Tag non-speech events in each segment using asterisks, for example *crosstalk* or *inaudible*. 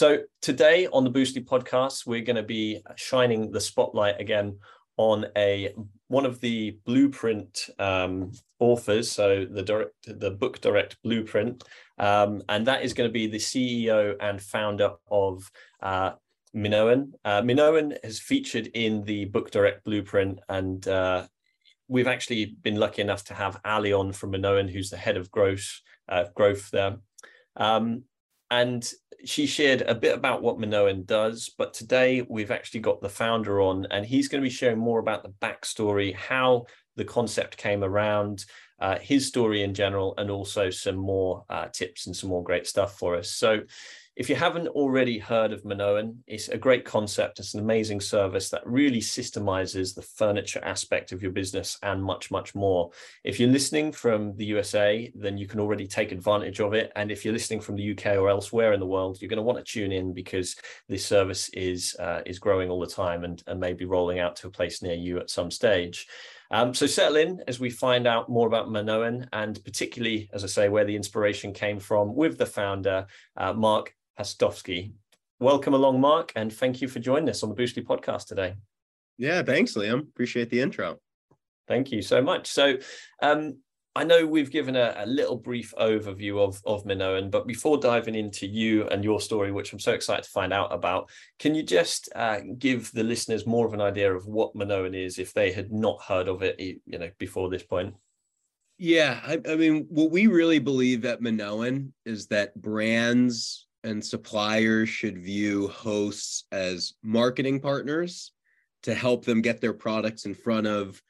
So today on the Boostly podcast, we're going to be shining the spotlight again on a one of the blueprint um, authors, so the direct the book direct blueprint, um, and that is going to be the CEO and founder of uh, Minoan. Uh, Minoan has featured in the book direct blueprint, and uh, we've actually been lucky enough to have Ali on from Minoan, who's the head of growth uh, growth there. Um, and she shared a bit about what Minoan does, but today we've actually got the founder on, and he's going to be sharing more about the backstory, how the concept came around, uh, his story in general, and also some more uh, tips and some more great stuff for us. So, if you haven't already heard of Minoan, it's a great concept. It's an amazing service that really systemizes the furniture aspect of your business and much, much more. If you're listening from the USA, then you can already take advantage of it. And if you're listening from the UK or elsewhere in the world, you're going to want to tune in because this service is uh, is growing all the time and, and maybe rolling out to a place near you at some stage. Um, so settle in as we find out more about Minoan and particularly, as I say, where the inspiration came from with the founder, uh, Marc Hostovsky. Welcome along, Marc, and thank you for joining us on the Boostly podcast today. Yeah, thanks, Liam. Appreciate the intro. Thank you so much. So, um, I know we've given a, a, little brief overview of, of Minoan, but before diving into you and your story, which I'm so excited to find out about, can you just uh, give the listeners more of an idea of what Minoan is if they had not heard of it, you know, before this point? Yeah, I, I mean, what we really believe at Minoan is that brands and suppliers should view hosts as marketing partners to help them get their products in front of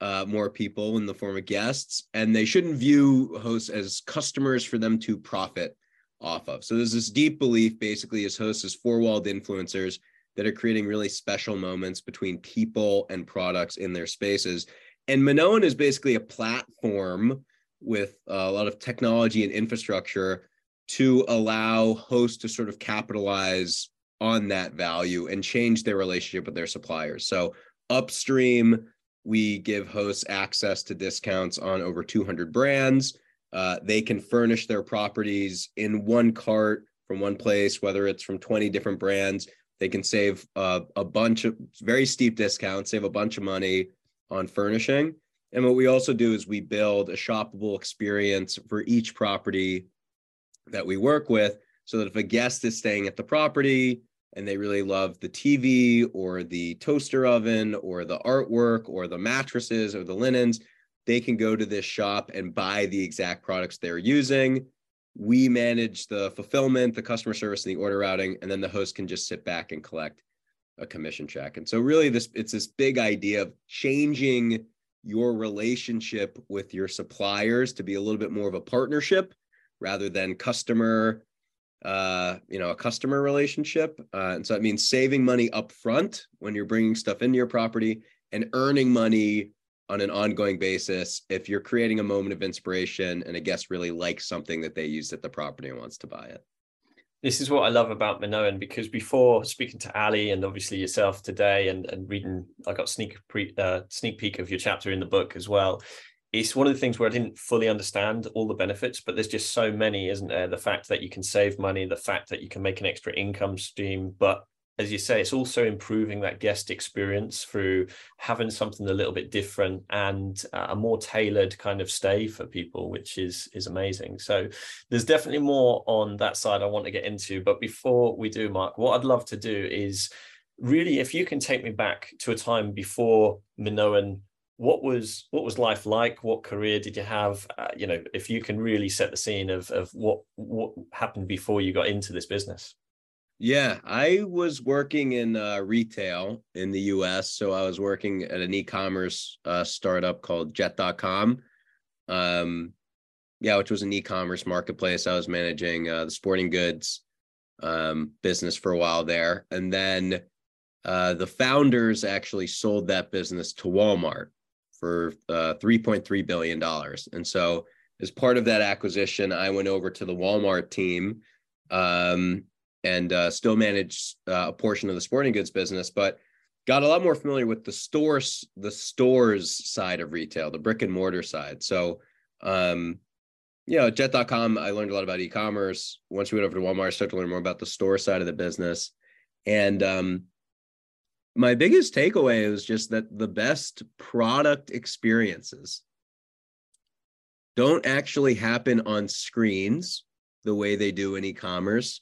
uh, more people in the form of guests. And they shouldn't view hosts as customers for them to profit off of. So there's this deep belief basically as hosts as four-walled influencers that are creating really special moments between people and products in their spaces. And Minoan is basically a platform with a lot of technology and infrastructure to allow hosts to sort of capitalize on that value and change their relationship with their suppliers. So upstream, we give hosts access to discounts on over 200 brands. Uh, they can furnish their properties in one cart from one place, whether it's from 20 different brands. They can save uh, a bunch of very steep discounts, save a bunch of money on furnishing. And what we also do is we build a shoppable experience for each property that we work with so that if a guest is staying at the property and they really love the TV or the toaster oven or the artwork or the mattresses or the linens, they can go to this shop and buy the exact products they're using. We manage the fulfillment, the customer service, and the order routing, and then the host can just sit back and collect a commission check. And so really this it's this big idea of changing your relationship with your suppliers to be a little bit more of a partnership rather than customer uh you know a customer relationship. Uh, and so it means saving money up front when you're bringing stuff into your property and earning money on an ongoing basis if you're creating a moment of inspiration and a guest really likes something that they used at the property and wants to buy it. This is what I love about Minoan because before speaking to Ali and obviously yourself today and, and reading, I got sneak pre, uh, sneak peek of your chapter in the book as well it's one of the things where I didn't fully understand all the benefits, but there's just so many, isn't there? The fact that you can save money, the fact that you can make an extra income stream, but as you say, it's also improving that guest experience through having something a little bit different and uh, a more tailored kind of stay for people, which is is amazing. So there's definitely more on that side I want to get into. But before we do, Marc, what I'd love to do is really, if you can take me back to a time before Minoan what was what was life like? What career did you have? Uh, you know if you can really set the scene of of what what happened before you got into this business. Yeah i was working in uh, retail in the us so i was working at an e-commerce uh, startup called jet.com um, yeah which was an e-commerce marketplace. I was managing uh, the sporting goods um, business for a while there. And then uh, the founders actually sold that business to walmart for uh, $3.3 billion. And so, as part of that acquisition, I went over to the Walmart team um, and uh, still managed uh, a portion of the sporting goods business, but got a lot more familiar with the stores, the stores side of retail, the brick and mortar side. So, um, Yeah, jet.com, I learned a lot about e-commerce. Once we went over to Walmart, I started to learn more about the store side of the business. And um, my biggest takeaway was just that the best product experiences don't actually happen on screens the way they do in e-commerce.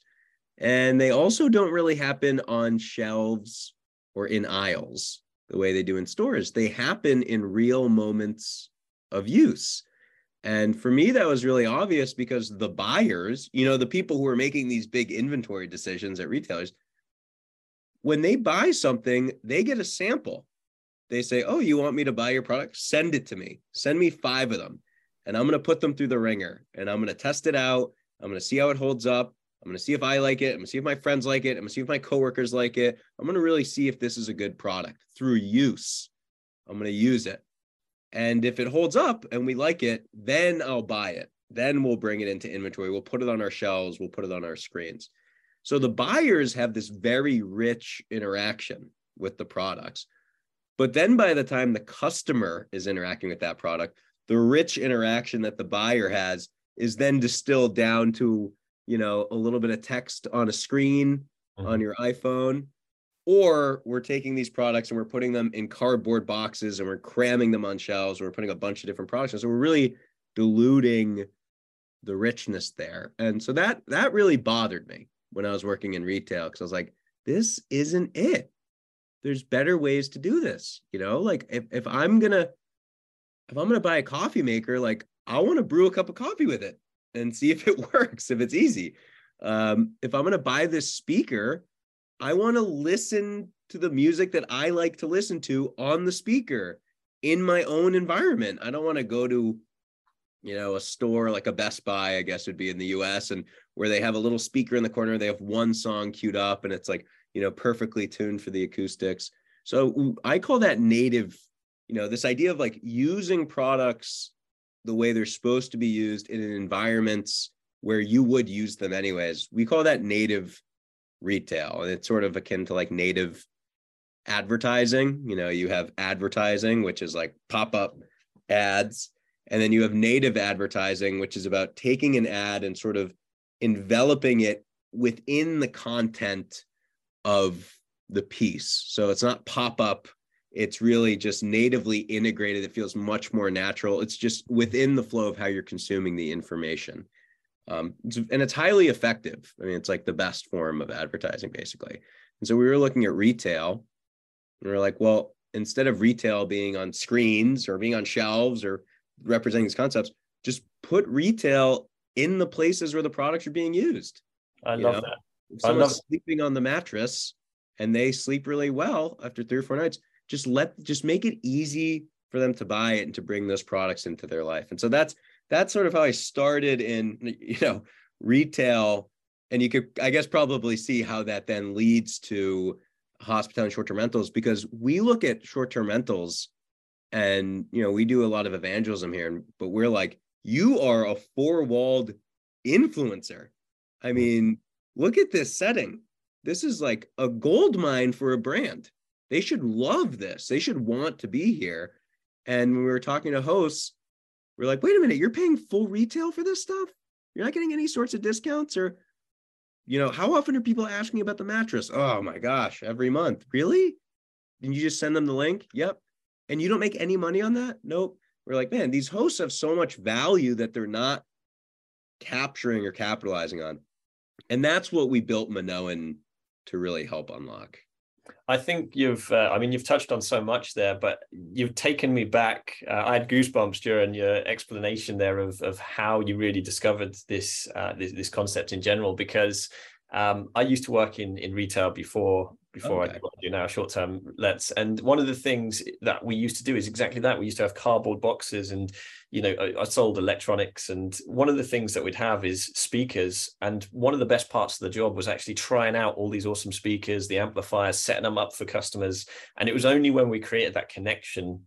And they also don't really happen on shelves or in aisles the way they do in stores. They happen in real moments of use. And for me, that was really obvious because the buyers, you know, the people who are making these big inventory decisions at retailers, when they buy something, they get a sample. They say, Oh, you want me to buy your product? Send it to me. Send me five of them. And I'm going to put them through the ringer and I'm going to test it out. I'm going to see how it holds up. I'm going to see if I like it. I'm going to see if my friends like it. I'm going to see if my coworkers like it. I'm going to really see if this is a good product through use. I'm going to use it. And if it holds up and we like it, then I'll buy it. Then we'll bring it into inventory. We'll put it on our shelves. We'll put it on our screens. So the buyers have this very rich interaction with the products. But then by the time the customer is interacting with that product, the rich interaction that the buyer has is then distilled down to, you know, a little bit of text on a screen mm-hmm. on your iPhone or we're taking these products and we're putting them in cardboard boxes and we're cramming them on shelves we're putting a bunch of different products so we're really diluting the richness there and so that that really bothered me when i was working in retail because i was like this isn't it. There's better ways to do this you know? Like if, if i'm gonna if i'm gonna buy a coffee maker like i want to brew a cup of coffee with it and see if *laughs* it works if it's easy. Um, if i'm gonna buy this speaker I want to listen to the music that I like to listen to on the speaker in my own environment. I don't want to go to, you know, a store like a Best Buy, I guess would be in the US, and where they have a little speaker in the corner. They have one song queued up and it's like, you know, perfectly tuned for the acoustics. So I call that native, you know, this idea of like using products the way they're supposed to be used in environments where you would use them anyways. We call that native retail and it's sort of akin to like native advertising you know you have advertising which is like pop-up ads and then you have native advertising which is about taking an ad and sort of enveloping it within the content of the piece. So it's not pop-up. It's really just natively integrated. It feels much more natural. It's just within the flow of how you're consuming the information. Um, and it's highly effective. I mean, it's like the best form of advertising, basically. And so we were looking at retail, and we are like, well, instead of retail being on screens or being on shelves or representing these concepts, just put retail in the places where the products are being used. I love know? that. If someone's love sleeping on the mattress and they sleep really well after three or four nights, just let just make it easy for them to buy it and to bring those products into their life. And so that's that's sort of how I started in, *laughs* you know, retail. And you could, I guess, probably see how that then leads to hospitality and short-term rentals because we look at short-term rentals and you know we do a lot of evangelism here but we're like you are a four-walled influencer i mm-hmm. mean look at this setting this is like a gold mine for a brand they should love this they should want to be here and when we were talking to hosts we're like, wait a minute, you're paying full retail for this stuff? You're not getting any sorts of discounts or, you know, how often are people asking about the mattress? Oh my gosh, every month. Really? And you just send them the link? Yep. And you don't make any money on that? Nope. We're like, man, these hosts have so much value that they're not capturing or capitalizing on. And that's what we built Minoan to really help unlock. I think you've, uh, I mean, you've touched on so much there, but you've taken me back. Uh, I had goosebumps during your explanation there of, of how you really discovered this, uh, this, this concept in general, because um, I used to work in in retail before before okay. I do now short term lets. And one of the things that we used to do is exactly that. We used to have cardboard boxes, and you know, I, I, sold electronics. And one of the things that we'd have is speakers. And one of the best parts of the job was actually trying out all these awesome speakers, the amplifiers, setting them up for customers. And it was only when we created that connection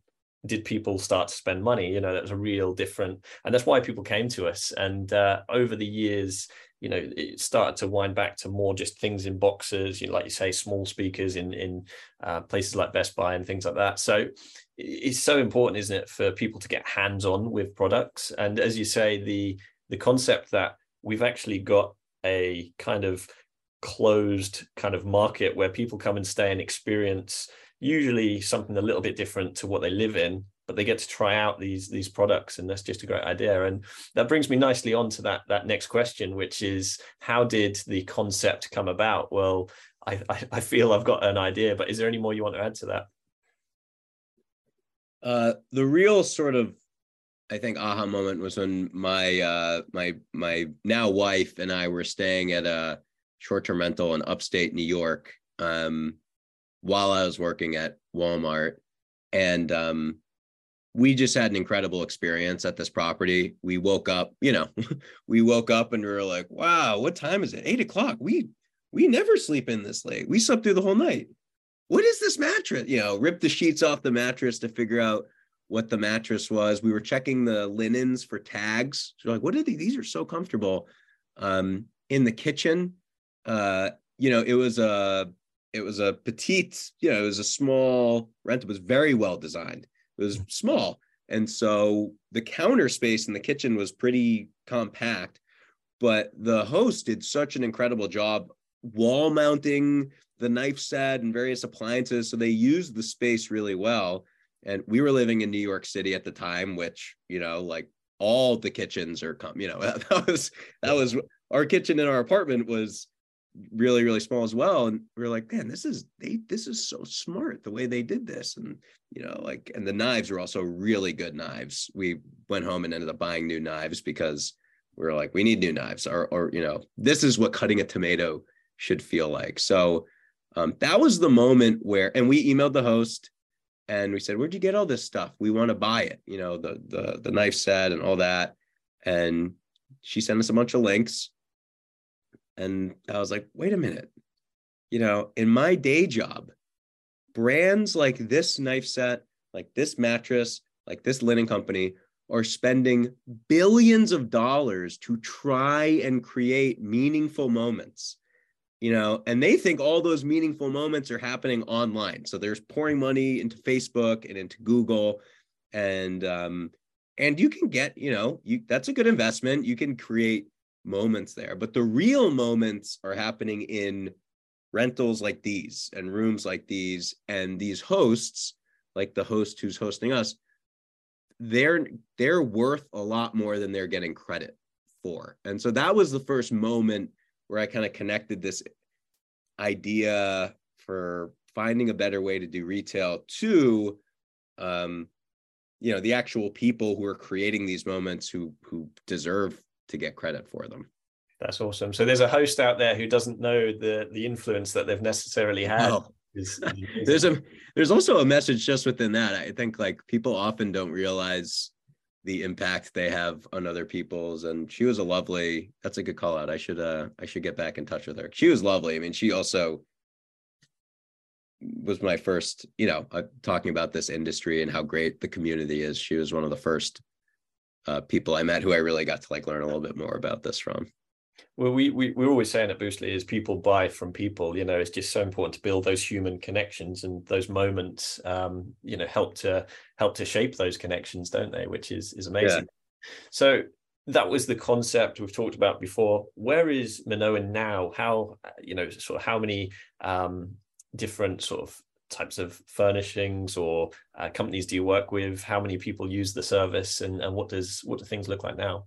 did people start to spend money you know that was a real different and that's why people came to us and uh, over the years you know it started to wind back to more just things in boxes you know like you say small speakers in in uh, places like best buy and things like that. So it's so important isn't it for people to get hands on with products? And as you say the the concept that we've actually got a kind of closed kind of market where people come and stay and experience usually something a little bit different to what they live in but they get to try out these these products and that's just a great idea. And that brings me nicely on to that that next question which is how did the concept come about? Well I, I, I feel I've got an idea, but is there any more you want to add to that? Uh, the real sort of, I think, aha moment was when my uh, my my now wife and I were staying at a short-term rental in upstate New York um, while I was working at Walmart, and um, we just had an incredible experience at this property. We woke up, you know, *laughs* we woke up and we were like, "Wow, what time is it? Eight o'clock. We we never sleep in this late. We slept through the whole night. What is this mattress? You know, rip the sheets off the mattress to figure out what the mattress was. We were checking the linens for tags. So like, what are these? These are so comfortable. Um, in the kitchen, uh, you know, it was a it was a petite, you know, it was a small rent. It was very well designed. It was small. And so the counter space in the kitchen was pretty compact, but the host did such an incredible job wall mounting the knife set and various appliances. So they used the space really well. And we were living in New York City at the time, which, you know, like all the kitchens are come, you know, *laughs* that was that was our kitchen in our apartment was really, really small as well. And we are like, man, this is they this is so smart the way they did this. And you know, like and the knives were also really good knives. We went home and ended up buying new knives because we were like, we need new knives, or or you know, this is what cutting a tomato should feel like. So um, that was the moment where, and we emailed the host and we said, "Where'd you get all this stuff? We want to buy it." You know, the the the knife set and all that. And she sent us a bunch of links, and I was like, "Wait a minute." You know, in my day job, brands like this knife set, like this mattress, like this linen company are spending billions of dollars to try and create meaningful moments you know, and they think all those meaningful moments are happening online. So there's pouring money into Facebook and into Google, and um, and you can get, you know, you that's a good investment. You can create moments there, but the real moments are happening in rentals like these and rooms like these, and these hosts, like the host who's hosting us, they're they're worth a lot more than they're getting credit for. And so that was the first moment where I kind of connected this idea for finding a better way to do retail to um, you know the actual people who are creating these moments who who deserve to get credit for them. That's awesome. So there's a host out there who doesn't know the the influence that they've necessarily had. Oh. *laughs* there's a there's also a message just within that. I think like people often don't realize the impact they have on other people's and she was a lovely that's a good call out. I should uh i should get back in touch with her. She was lovely. I mean she also was my first you know uh, talking about this industry and how great the community is. She was one of the first uh, people i met who i really got to like learn a little bit more about this from well, we, we we're always saying at Boostly is people buy from people. You know, it's just so important to build those human connections and those moments. Um, you know, help to help to shape those connections, don't they? Which is is amazing. Yeah. So that was the concept we've talked about before. Where is Minoan now? How you know, sort of how many um, different sort of types of furnishings or uh, companies do you work with? How many people use the service, and and what does what do things look like now?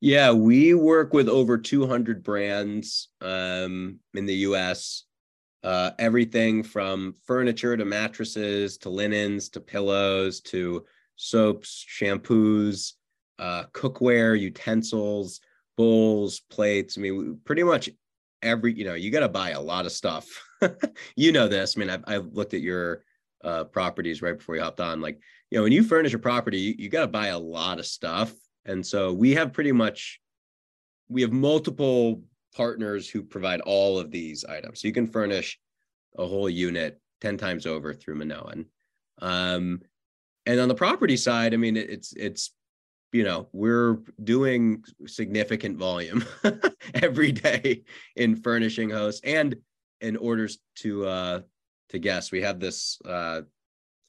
Yeah, we work with over 200 brands um, in the US. Uh, everything from furniture to mattresses to linens to pillows to soaps, shampoos, uh, cookware, utensils, bowls, plates. I mean, pretty much every, you know, you got to buy a lot of stuff. *laughs* you know this. I mean, I've, I've looked at your uh, properties right before you hopped on. Like, you know, when you furnish a property, you, you got to buy a lot of stuff and so we have pretty much we have multiple partners who provide all of these items. So you can furnish a whole unit 10 times over through Minoan. Um, and on the property side, I mean, it's it's you know we're doing significant volume *laughs* every day in furnishing hosts and in orders to uh to guests. We have this uh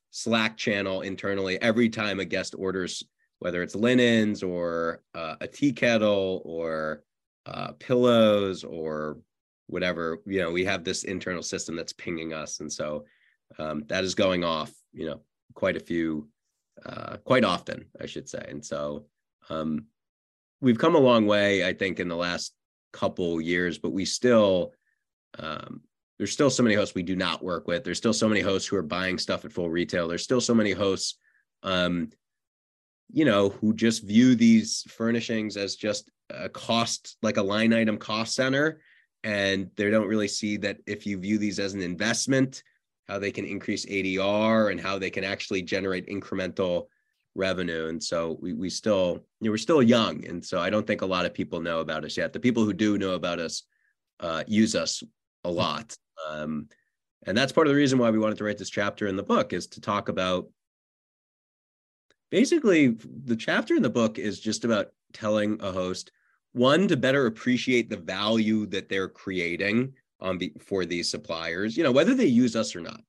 Slack channel internally. Every time a guest orders whether it's linens or uh, a tea kettle or uh, pillows or whatever you know we have this internal system that's pinging us and so um, that is going off you know quite a few uh, quite often i should say. And so um, we've come a long way i think in the last couple years but we still um, there's still so many hosts we do not work with. There's still so many hosts who are buying stuff at full retail. There's still so many hosts um, you know who just view these furnishings as just a cost like a line item cost center and they don't really see that if you view these as an investment how they can increase adr and how they can actually generate incremental revenue. And so we, we still you know we're still young. And so i don't think a lot of people know about us yet. The people who do know about us uh, use us a lot. Um, and that's part of the reason why we wanted to write this chapter in the book is to talk about basically the chapter in the book is just about telling a host one to better appreciate the value that they're creating on the for these suppliers you know whether they use us or not.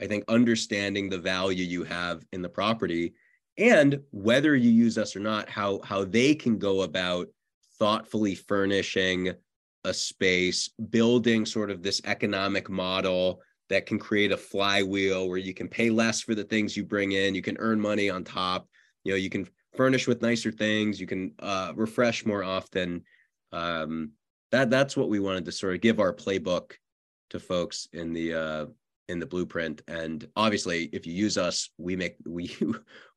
I think understanding the value you have in the property and whether you use us or not how how they can go about thoughtfully furnishing a space building sort of this economic model that can create a flywheel where you can pay less for the things you bring in you can earn money on top you know you can furnish with nicer things you can uh, refresh more often um, that that's what we wanted to sort of give our playbook to folks in the uh, in the blueprint. And obviously if you use us we make *laughs* we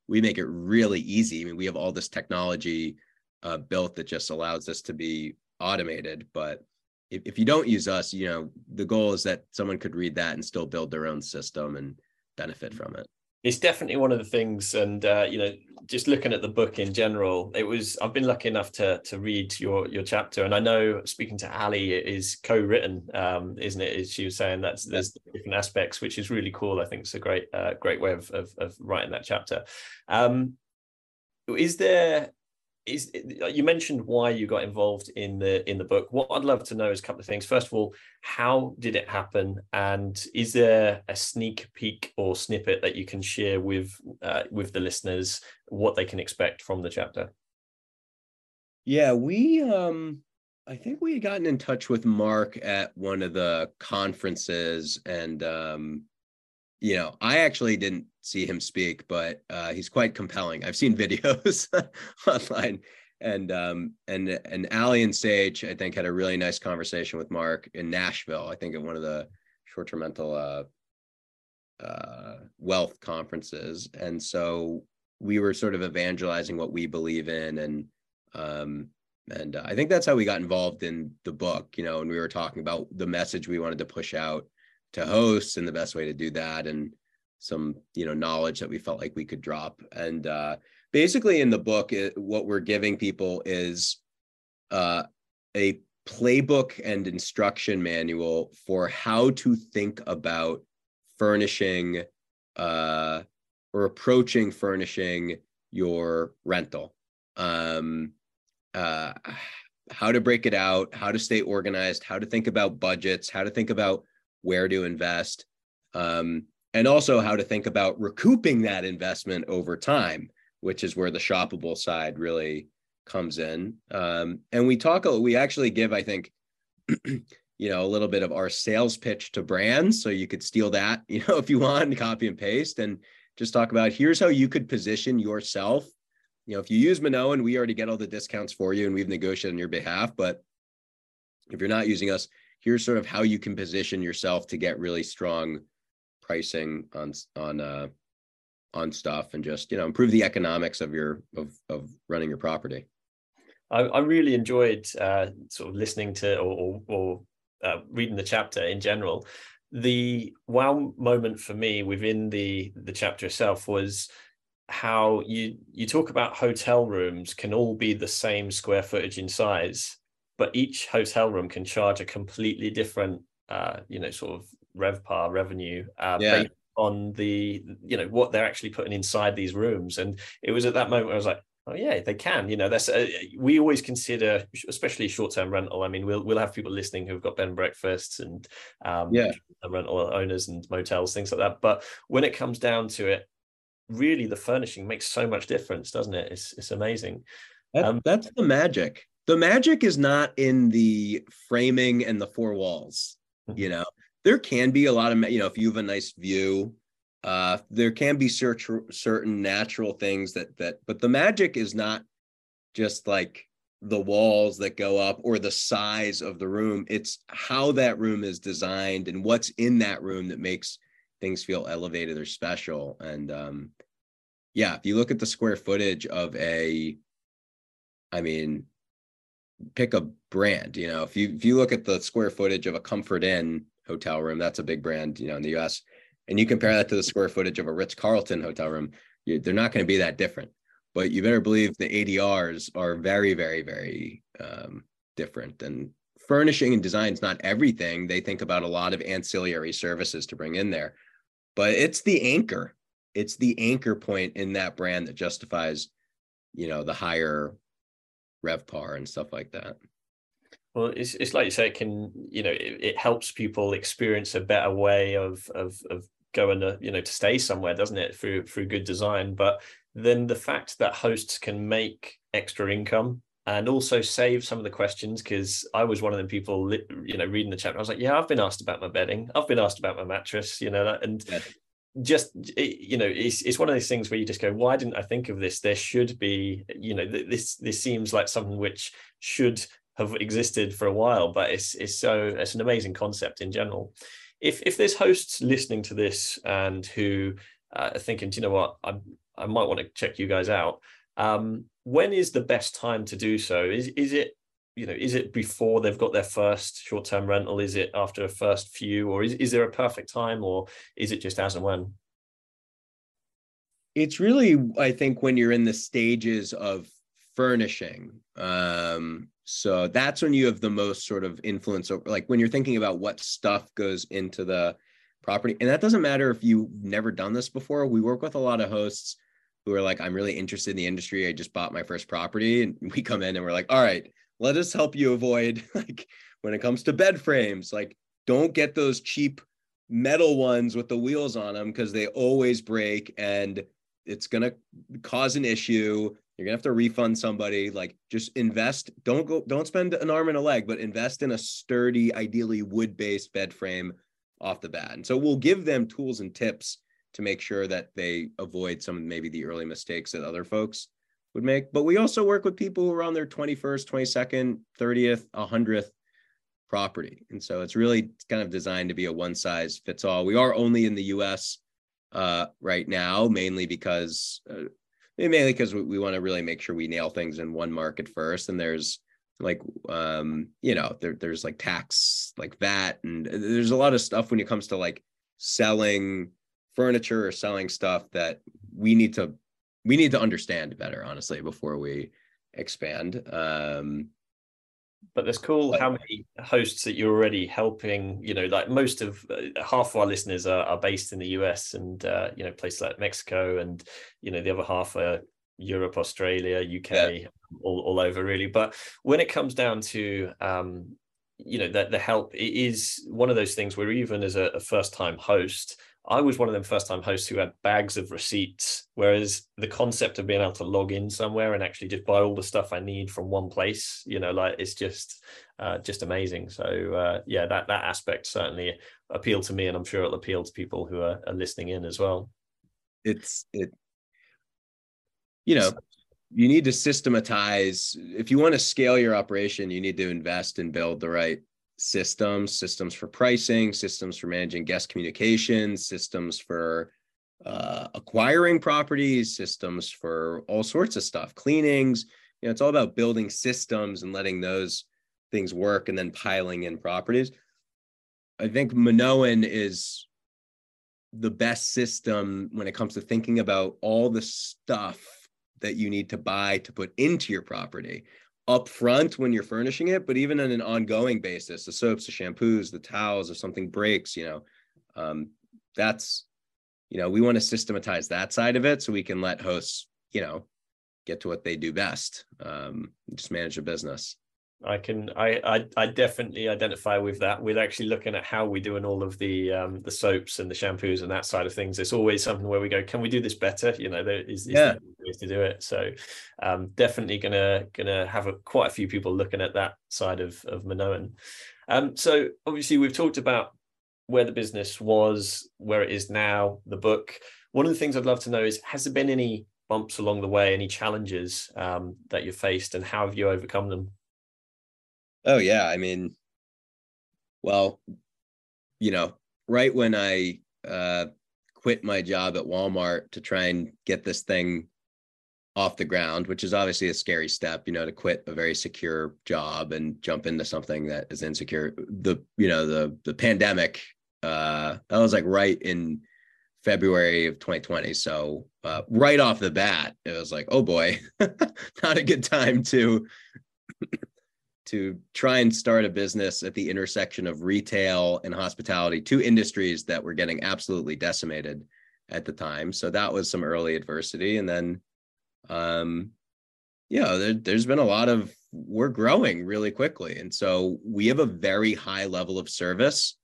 we make it really easy. I mean we have all this technology uh, built that just allows this to be automated. But if, if you don't use us you know the goal is that someone could read that and still build their own system and benefit from it it's definitely one of the things and uh, you know just looking at the book in general it was i've been lucky enough to to read your your chapter and i know speaking to ali it is co-written um, isn't it? She was saying that's there's different aspects which is really cool. I think it's a great uh, great way of, of, of writing that chapter. Um, is there is you mentioned why you got involved in the in the book. What i'd love to know is a couple of things. First of all how did it happen? And is there a sneak peek or snippet that you can share with uh, with the listeners what they can expect from the chapter? Yeah we um i think we had gotten in touch with mark at one of the conferences and um you know, I actually didn't see him speak, but uh, he's quite compelling. I've seen *laughs* videos online, and um, and and Ali and Sage, I think, had a really nice conversation with Mark in Nashville. I think at one of the short-term rental uh, uh, wealth conferences, and so we were sort of evangelizing what we believe in, and um, and I think that's how we got involved in the book. You know, and we were talking about the message we wanted to push out to hosts and the best way to do that and some you know knowledge that we felt like we could drop. And uh, basically in the book it, what we're giving people is uh, a playbook and instruction manual for how to think about furnishing uh, or approaching furnishing your rental. Um, uh, how to break it out how to stay organized how to think about budgets how to think about where to invest, um, and also how to think about recouping that investment over time, which is where the shoppable side really comes in. Um, and we talk, we actually give, I think, *clears throat* you know, a little bit of our sales pitch to brands. So you could steal that, *laughs* you know, if you want, copy and paste, and just talk about here's how you could position yourself. You know, if you use Minoan, we already get all the discounts for you and we've negotiated on your behalf. But if you're not using us, here's sort of how you can position yourself to get really strong pricing on on uh on stuff and just you know improve the economics of your of of running your property. I, I really enjoyed uh sort of listening to or or, or uh, reading the chapter in general. The wow moment for me within the the chapter itself was how you you talk about hotel rooms can all be the same square footage in size but each hotel room can charge a completely different, uh, you know, sort of RevPAR revenue uh, yeah. based on the, you know, what they're actually putting inside these rooms. And it was at that moment I was like, oh yeah, they can. You know, that's uh, we always consider, especially short-term rental. I mean, we'll we'll have people listening who've got bed and breakfasts and um, yeah, rental owners and motels, things like that. But when it comes down to it, really the furnishing makes so much difference, doesn't it? It's it's amazing. That, um, that's the magic. The magic is not in the framing and the four walls. Mm-hmm. You know, there can be a lot of you know if you have a nice view, uh, there can be search, certain natural things that that, but the magic is not just like the walls that go up or the size of the room. It's how that room is designed and what's in that room that makes things feel elevated or special. And um, yeah, if you look at the square footage of a, I mean, pick a brand. You know, if you if you look at the square footage of a Comfort Inn hotel room, that's a big brand, you know, in the U.S. And you compare that to the square footage of a Ritz Carlton hotel room, you, they're not going to be that different. But you better believe the ADRs are very, very, very um, different. And furnishing and design is not everything. They think about a lot of ancillary services to bring in there but it's the anchor. It's the anchor point in that brand that justifies, you know, the higher RevPAR and stuff like that. Well, it's, it's like you say, it can, you know, it, it helps people experience a better way of, of, of going to, you know, to stay somewhere, doesn't it? Through, through good design. But then the fact that hosts can make extra income and also save some of the questions because I was one of them people, you know, reading the chat. I was like, yeah, I've been asked about my bedding, I've been asked about my mattress, you know, and. Just you know, it's it's one of those things where you just go, why didn't I think of this? There should be, you know, this this seems like something which should have existed for a while, but it's it's so it's an amazing concept in general. If if there's hosts listening to this and who uh, are thinking, you know what, I I might want to check you guys out. Um, when is the best time to do so? Is is it you know is it before they've got their first short term rental? Is it after a first few, or is is there a perfect time, or is it just as and when? It's really, I think, when you're in the stages of furnishing. Um, so that's when you have the most sort of influence over, like when you're thinking about what stuff goes into the property. And that doesn't matter if you've never done this before. We work with a lot of hosts who are like, I'm really interested in the industry. I just bought my first property. And we come in and we're like, all right, let us help you avoid *laughs* like when it comes to bed frames, like don't get those cheap metal ones with the wheels on them because they always break and it's gonna cause an issue. You're gonna have to refund somebody. Like just invest. Don't go. Don't spend an arm and a leg, but invest in a sturdy, ideally wood-based bed frame off the bat. And so we'll give them tools and tips to make sure that they avoid some maybe the early mistakes that other folks would make. But we also work with people who are on their 21st, 22nd, 30th, 100th property. And so it's really kind of designed to be a one size fits all. We are only in the US uh, right now, mainly because. Uh, mainly because we, we want to really make sure we nail things in one market first and there's like um you know there, there's like tax like that, and there's a lot of stuff when it comes to like selling furniture or selling stuff that we need to we need to understand better honestly before we expand um but that's cool but, how many hosts that you're already helping you know like most of uh, half of our listeners are, are based in the us and uh, you know places like mexico and you know the other half are europe australia uk yeah. all, all over really but when it comes down to um you know that the help it is one of those things where even as a, a first time host I was one of them first time hosts who had bags of receipts, whereas the concept of being able to log in somewhere and actually just buy all the stuff I need from one place, you know, like it's just uh, just amazing. So uh, yeah, that that aspect certainly appealed to me, and I'm sure it'll appeal to people who are, are listening in as well. It's it, you know, you need to systematize. If you want to scale your operation, you need to invest and build the right systems, systems for pricing, systems for managing guest communications, systems for uh, acquiring properties, systems for all sorts of stuff, cleanings. You know, it's all about building systems and letting those things work and then piling in properties. I think Minoan is the best system when it comes to thinking about all the stuff that you need to buy to put into your property upfront when you're furnishing it, but even on an ongoing basis, the soaps, the shampoos, the towels, if something breaks, you know, um, that's, you know, we want to systematize that side of it so we can let hosts, you know, get to what they do best, um, just manage a business. I can I, I, I definitely identify with that. With actually looking at how we doing all of the um, the soaps and the shampoos and that side of things, it's always something where we go, can we do this better? You know, there is, is yeah. ways to do it. So um, definitely gonna gonna have a, quite a few people looking at that side of of Minoan. Um, so obviously we've talked about where the business was, where it is now, the book. One of the things I'd love to know is has there been any bumps along the way, any challenges um, that you faced, and how have you overcome them? Oh yeah, I mean, well, you know, right when I uh, quit my job at Walmart to try and get this thing off the ground, which is obviously a scary step, you know, to quit a very secure job and jump into something that is insecure. The you know the the pandemic uh, that was like right in February of 2020. So uh, right off the bat, it was like, oh boy, *laughs* not a good time to to try and start a business at the intersection of retail and hospitality, two industries that were getting absolutely decimated at the time. So that was some early adversity, and then, um, yeah, there, there's been a lot of we're growing really quickly, and so we have a very high level of service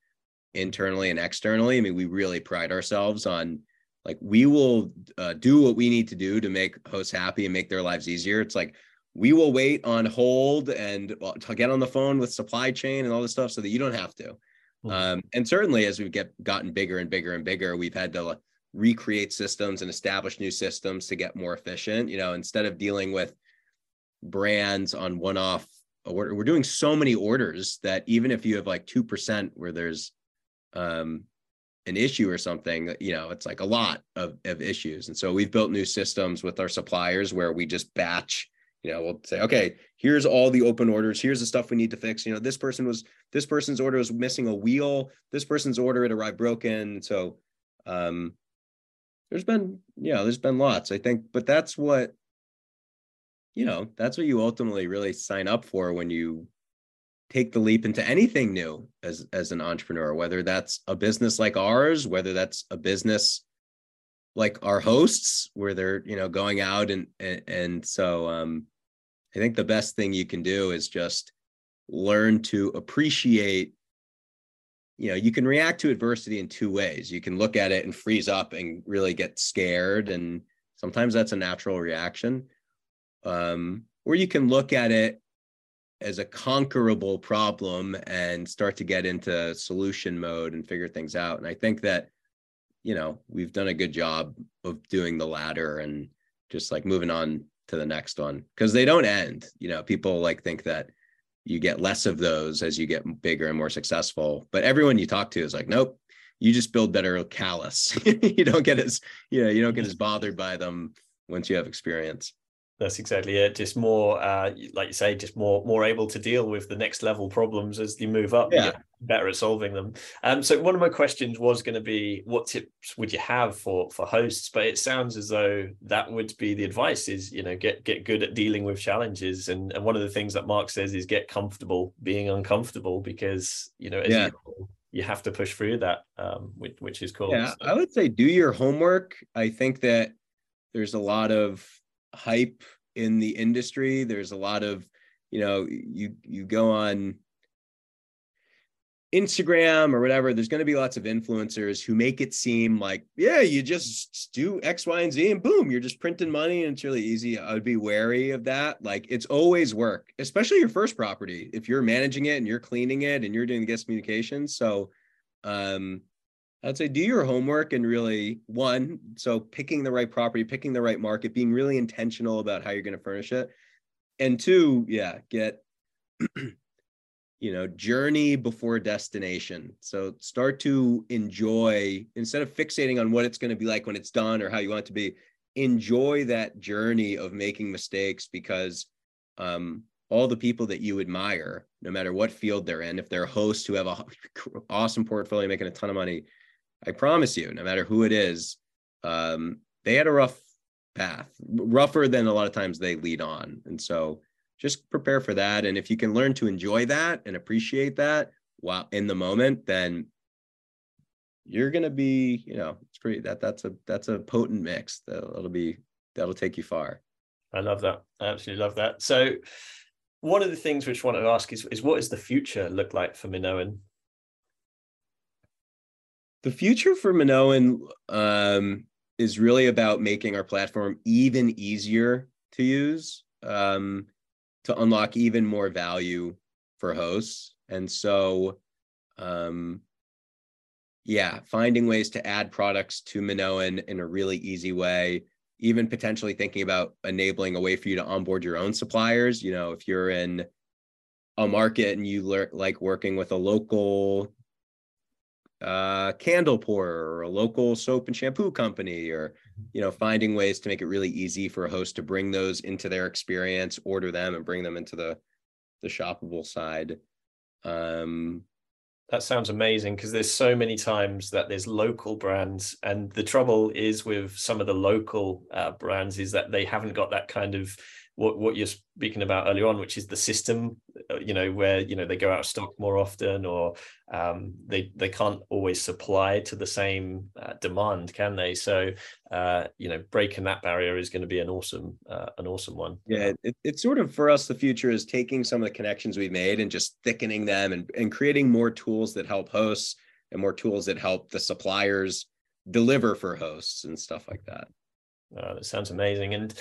internally and externally. I mean, we really pride ourselves on like we will uh, do what we need to do to make hosts happy and make their lives easier. It's like we will wait on hold and well, get on the phone with supply chain and all this stuff so that you don't have to. Mm-hmm. Um, and certainly, as we've get gotten bigger and bigger and bigger, we've had to recreate systems and establish new systems to get more efficient. You know, instead of dealing with brands on one-off order, we're doing so many orders that even if you have like two percent where there's um, an issue or something, you know, it's like a lot of, of issues. And so we've built new systems with our suppliers where we just batch, you know, we'll say, okay, here's all the open orders. Here's the stuff we need to fix. You know, this person was, this person's order was missing a wheel. This person's order, it arrived broken. So, um, there's been, yeah, there's been lots, I think, but that's what, you know, that's what you ultimately really sign up for when you take the leap into anything new as as an entrepreneur whether that's a business like ours whether that's a business like our hosts where they're you know going out and and, and so um i think the best thing you can do is just learn to appreciate you know you can react to adversity in two ways you can look at it and freeze up and really get scared and sometimes that's a natural reaction um or you can look at it as a conquerable problem and start to get into solution mode and figure things out. And I think that, you know, we've done a good job of doing the latter and just like moving on to the next one because they don't end. You know, people like think that you get less of those as you get bigger and more successful. But everyone you talk to is like, nope, you just build better callus. *laughs* you don't get as, you know, you don't get as bothered by them once you have experience. That's exactly it. Just more, uh, like you say, just more more able to deal with the next level problems as you move up. Yeah, better at solving them. Um, so one of my questions was going to be, what tips would you have for for hosts? But it sounds as though that would be the advice: is you know get get good at dealing with challenges. And and one of the things that Mark says is get comfortable being uncomfortable because you know yeah. You, you have to push through that, um, which, which is cool. Yeah, so. I would say do your homework. I think that there's a lot of hype in the industry. There's a lot of, you know, you you go on Instagram or whatever, there's going to be lots of influencers who make it seem like, yeah, you just do X, Y, and Z and boom, you're just printing money and it's really easy. I would be wary of that. Like it's always work, especially your first property. If you're managing it and you're cleaning it and you're doing the guest communications. So um I'd say do your homework and really one, so picking the right property, picking the right market, being really intentional about how you're going to furnish it. And two, yeah, get *clears throat* you know, journey before destination. So start to enjoy instead of fixating on what it's going to be like when it's done or how you want it to be, enjoy that journey of making mistakes because um all the people that you admire, no matter what field they're in, if they're hosts who have a *laughs* awesome portfolio making a ton of money, I promise you, no matter who it is, um, they had a rough path, rougher than a lot of times they lead on. And so just prepare for that. And if you can learn to enjoy that and appreciate that while in the moment, then you're gonna be, you know, it's pretty that that's a that's a potent mix. That'll, that'll be that'll take you far. I love that. I absolutely love that. So one of the things which I wanted to ask is, is what does the future look like for Minoan? The future for Minoan um, is really about making our platform even easier to use um, to unlock even more value for hosts. And so, um, yeah, finding ways to add products to Minoan in a really easy way, even potentially thinking about enabling a way for you to onboard your own suppliers. You know, if you're in a market and you le- like working with a local uh, candle pourer or a local soap and shampoo company or mm-hmm. you know finding ways to make it really easy for a host to bring those into their experience order them and bring them into the the shoppable side um that sounds amazing because there's so many times that there's local brands and the trouble is with some of the local uh, brands is that they haven't got that kind of what what you're speaking about earlier on, which is the system, uh, you know, where you know they go out of stock more often, or um, they they can't always supply to the same uh, demand, can they? So, uh, you know, breaking that barrier is going to be an awesome uh, an awesome one. Yeah, it, it's sort of for us. The future is taking some of the connections we've made and just thickening them and and creating more tools that help hosts and more tools that help the suppliers deliver for hosts and stuff like that. Uh, that sounds amazing. And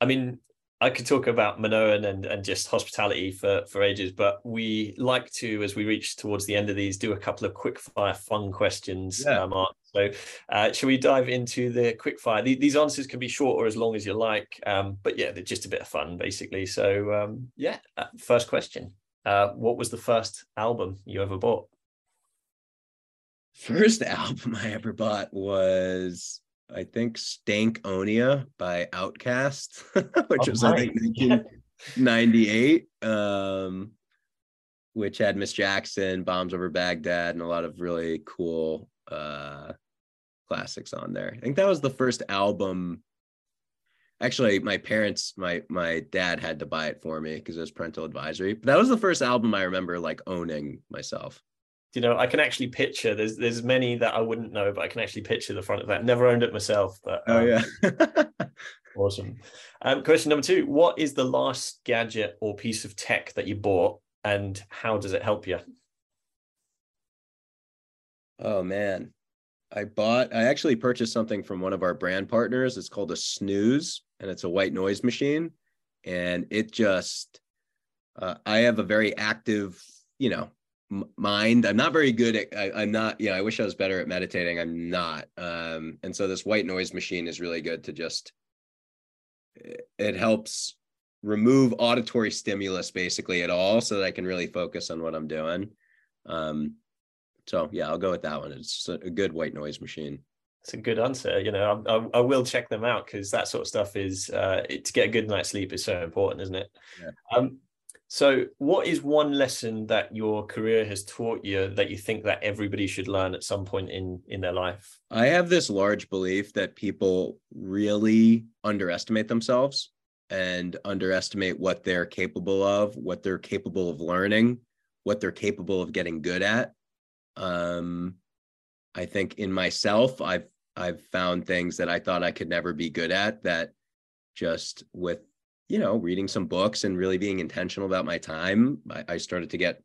I mean, I could talk about Minoan and, and just hospitality for, for ages, but we like to, as we reach towards the end of these, do a couple of quick fire fun questions, yeah. uh, Marc. So, uh, shall we dive into the quick fire? These answers can be short or as long as you like, um, but yeah, they're just a bit of fun, basically. So, um, yeah, uh, first question: uh, What was the first album you ever bought? First *laughs* album I ever bought was I think Stankonia by OutKast, *laughs* which oh, was I think *laughs* 1998. Um, which had Miss Jackson, Bombs Over Baghdad, and a lot of really cool uh classics on there. I think that was the first album. Actually, my parents, my my dad had to buy it for me because it was parental advisory. But that was the first album I remember like owning myself you know, I can actually picture. There's there's many that I wouldn't know, but I can actually picture the front of that. Never owned it myself, but oh um, yeah, *laughs* awesome. Um, question number two: What is the last gadget or piece of tech that you bought, and how does it help you? Oh man, I bought. I actually purchased something from one of our brand partners. It's called a Snooz, and it's a white noise machine, and it just. Uh, I have a very active, you know, mind. I'm not very good at. I, am not. You know, I wish I was better at meditating. I'm not. Um, and so this white noise machine is really good to just. It helps remove auditory stimulus basically at all, so that I can really focus on what I'm doing. Um, so yeah, I'll go with that one. It's a good white noise machine. It's a good answer. You know, I, I, I will check them out because that sort of stuff is uh, it, to get a good night's sleep is so important, isn't it? Yeah. Um, so, what is one lesson that your career has taught you that you think that everybody should learn at some point in in their life? I have this large belief that people really underestimate themselves and underestimate what they're capable of, what they're capable of learning, what they're capable of getting good at. Um, I think in myself, I've I've found things that I thought I could never be good at that just with you know, reading some books and really being intentional about my time, I, I, started to get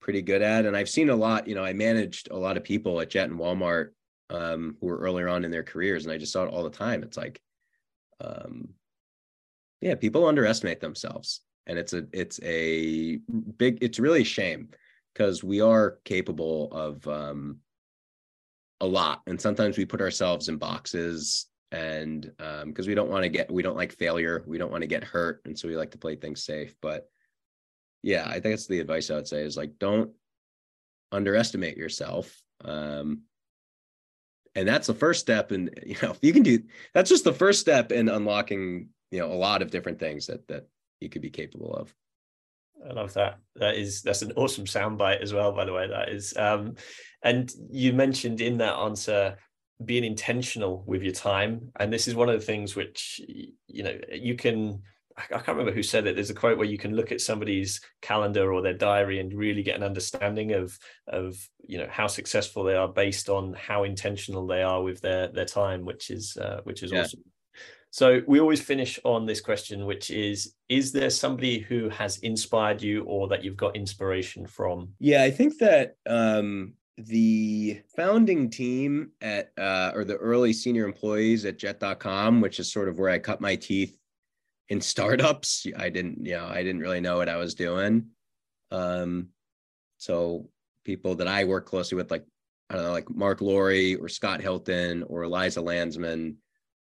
pretty good at. And I've seen a lot, you know, I managed a lot of people at Jet and Walmart um, who were earlier on in their careers, and I just saw it all the time. It's like, um, yeah, people underestimate themselves, and it's a it's a big it's really a shame because we are capable of um, a lot, and sometimes we put ourselves in boxes and because um, we don't want to get we don't like failure we don't want to get hurt and so we like to play things safe but yeah i think that's the advice i would say is like don't underestimate yourself um, and that's the first step and *laughs* you know you can do that's just the first step in unlocking you know a lot of different things that that you could be capable of I love that. That is that's an awesome soundbite as well. By the way, that is. Um, and you mentioned in that answer being intentional with your time and this is one of the things which you know you can I can't remember who said it. There's a quote where you can look at somebody's calendar or their diary and really get an understanding of of you know how successful they are based on how intentional they are with their their time, which is uh, which is yeah. awesome. So we always finish on this question, which is Is there somebody who has inspired you or that you've got inspiration from? Yeah, I think that um, the founding team at, uh, or the early senior employees at jet.com, which is sort of where I cut my teeth in startups, I didn't, you know, I didn't really know what I was doing. Um, so people that I work closely with, like, I don't know, like Marc Lore or Scott Hilton or Eliza Landsman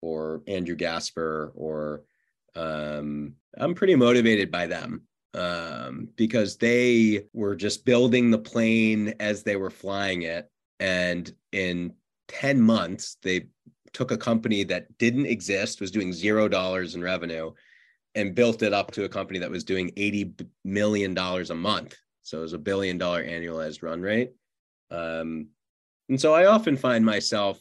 or Andrew Gasper or um, I'm pretty motivated by them um, because they were just building the plane as they were flying it. And in 10 months, they took a company that didn't exist, was doing zero dollars in revenue, and built it up to a company that was doing $80 million a month. So it was a billion dollar annualized run rate. Um, and so I often find myself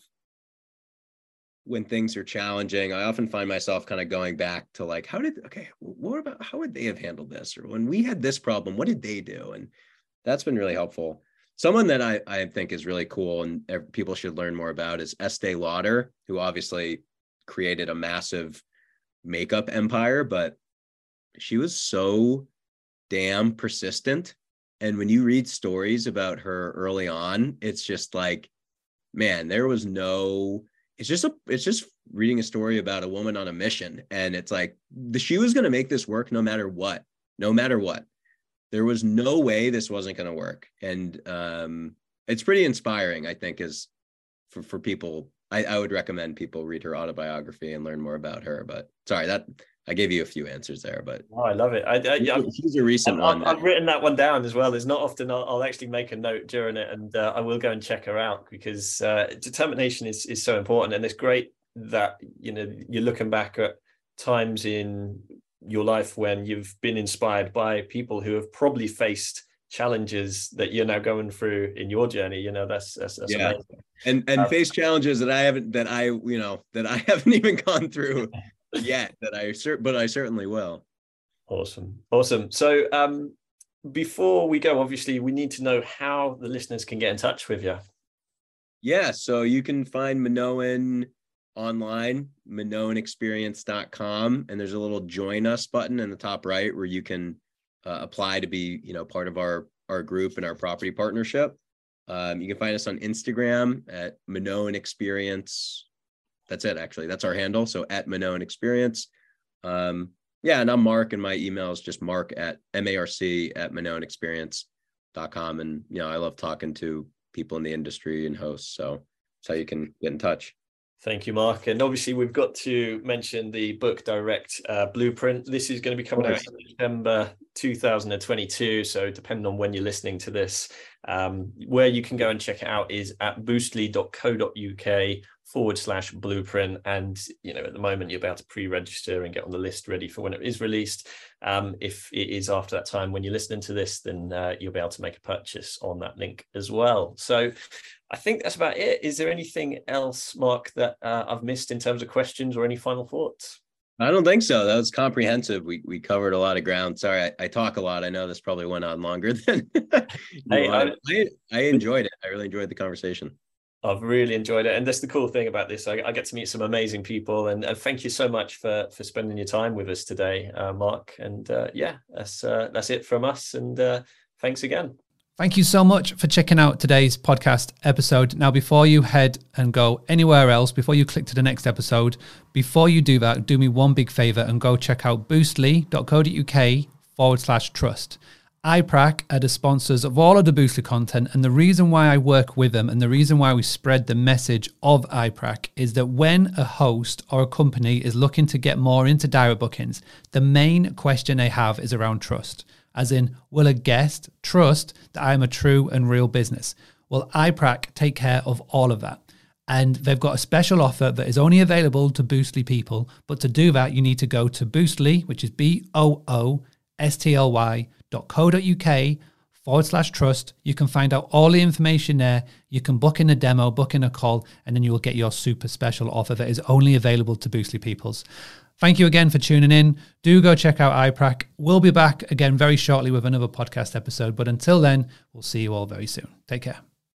when things are challenging, I often find myself kind of going back to like, how did, okay, what about, how would they have handled this? Or when we had this problem, what did they do? And that's been really helpful. Someone that I, I think is really cool and people should learn more about is Estee Lauder, who obviously created a massive makeup empire, but she was so damn persistent. And when you read stories about her early on, it's just like, man, there was no, it's just a it's just reading a story about a woman on a mission and it's like the, she was going to make this work no matter what no matter what. There was no way this wasn't going to work and um it's pretty inspiring i think is for for people I, I would recommend people read her autobiography and learn more about her but sorry that I gave you a few answers there, but oh, I love it. I, I, yeah, he's a recent I've, one. I've, written that one down as well. There's not often I'll, I'll, actually make a note during it, and uh, I will go and check her out because uh, determination is is so important, and it's great that you know you're looking back at times in your life when you've been inspired by people who have probably faced challenges that you're now going through in your journey you know that's that's, that's yeah amazing. and and um, face challenges that i haven't that i you know that i *laughs* haven't even gone through yet that I cert, but I certainly will. Awesome, awesome. So um, before we go, obviously, we need to know how the listeners can get in touch with you. Yeah, so you can find Minoan online, minoanexperience.com, and there's a little join us button in the top right where you can uh, apply to be, you know, part of our our group and our property partnership. Um, you can find us on Instagram at Minoan Experience that's it actually that's our handle so at minoan experience um yeah and i'm marc and my email is just mark at marc at minoanexperience.com and you know i love talking to people in the industry and hosts so that's how you can get in touch Thank you, Marc. And obviously, we've got to mention the book direct uh, blueprint. This is going to be coming out in September 2022. So, depending on when you're listening to this, um, where you can go and check it out is at boostly.co.uk forward slash blueprint. And, you know, at the moment, you're about to pre register and get on the list ready for when it is released. Um, if it is after that time when you're listening to this, then uh, you'll be able to make a purchase on that link as well. So, I think that's about it. Is there anything else, Marc, that uh, I've missed in terms of questions or any final thoughts? I don't think so. That was comprehensive. We we covered a lot of ground. Sorry, I, I talk a lot. I know this probably went on longer *laughs* than. hey, I, I, I enjoyed it. I really enjoyed the conversation. I've really enjoyed it, and that's the cool thing about this. I, I get to meet some amazing people, and, thank you so much for for spending your time with us today, uh, Marc. And uh, yeah, that's uh, that's it from us. And uh, thanks again. Thank you so much for checking out today's podcast episode. Now, before you head and go anywhere else, before you click to the next episode, before you do that, do me one big favor and go check out boostly.co.uk forward slash trust. iPrac are the sponsors of all of the Boostly content, and the reason why I work with them and the reason why we spread the message of iPrac is that when a host or a company is looking to get more into direct bookings, the main question they have is around trust as in, will a guest trust that I am a true and real business? Well, iPrac take care of all of that. And they've got a special offer that is only available to Boostly people. But to do that, you need to go to Boostly, which is B O O S T L Y dot co dot UK forward slash trust. You can find out all the information there. You can book in a demo, book in a call, and then you will get your super special offer that is only available to Boostly peoples. Thank you again for tuning in. Do go check out iPrac. We'll be back again very shortly with another podcast episode. But until then, we'll see you all very soon. Take care.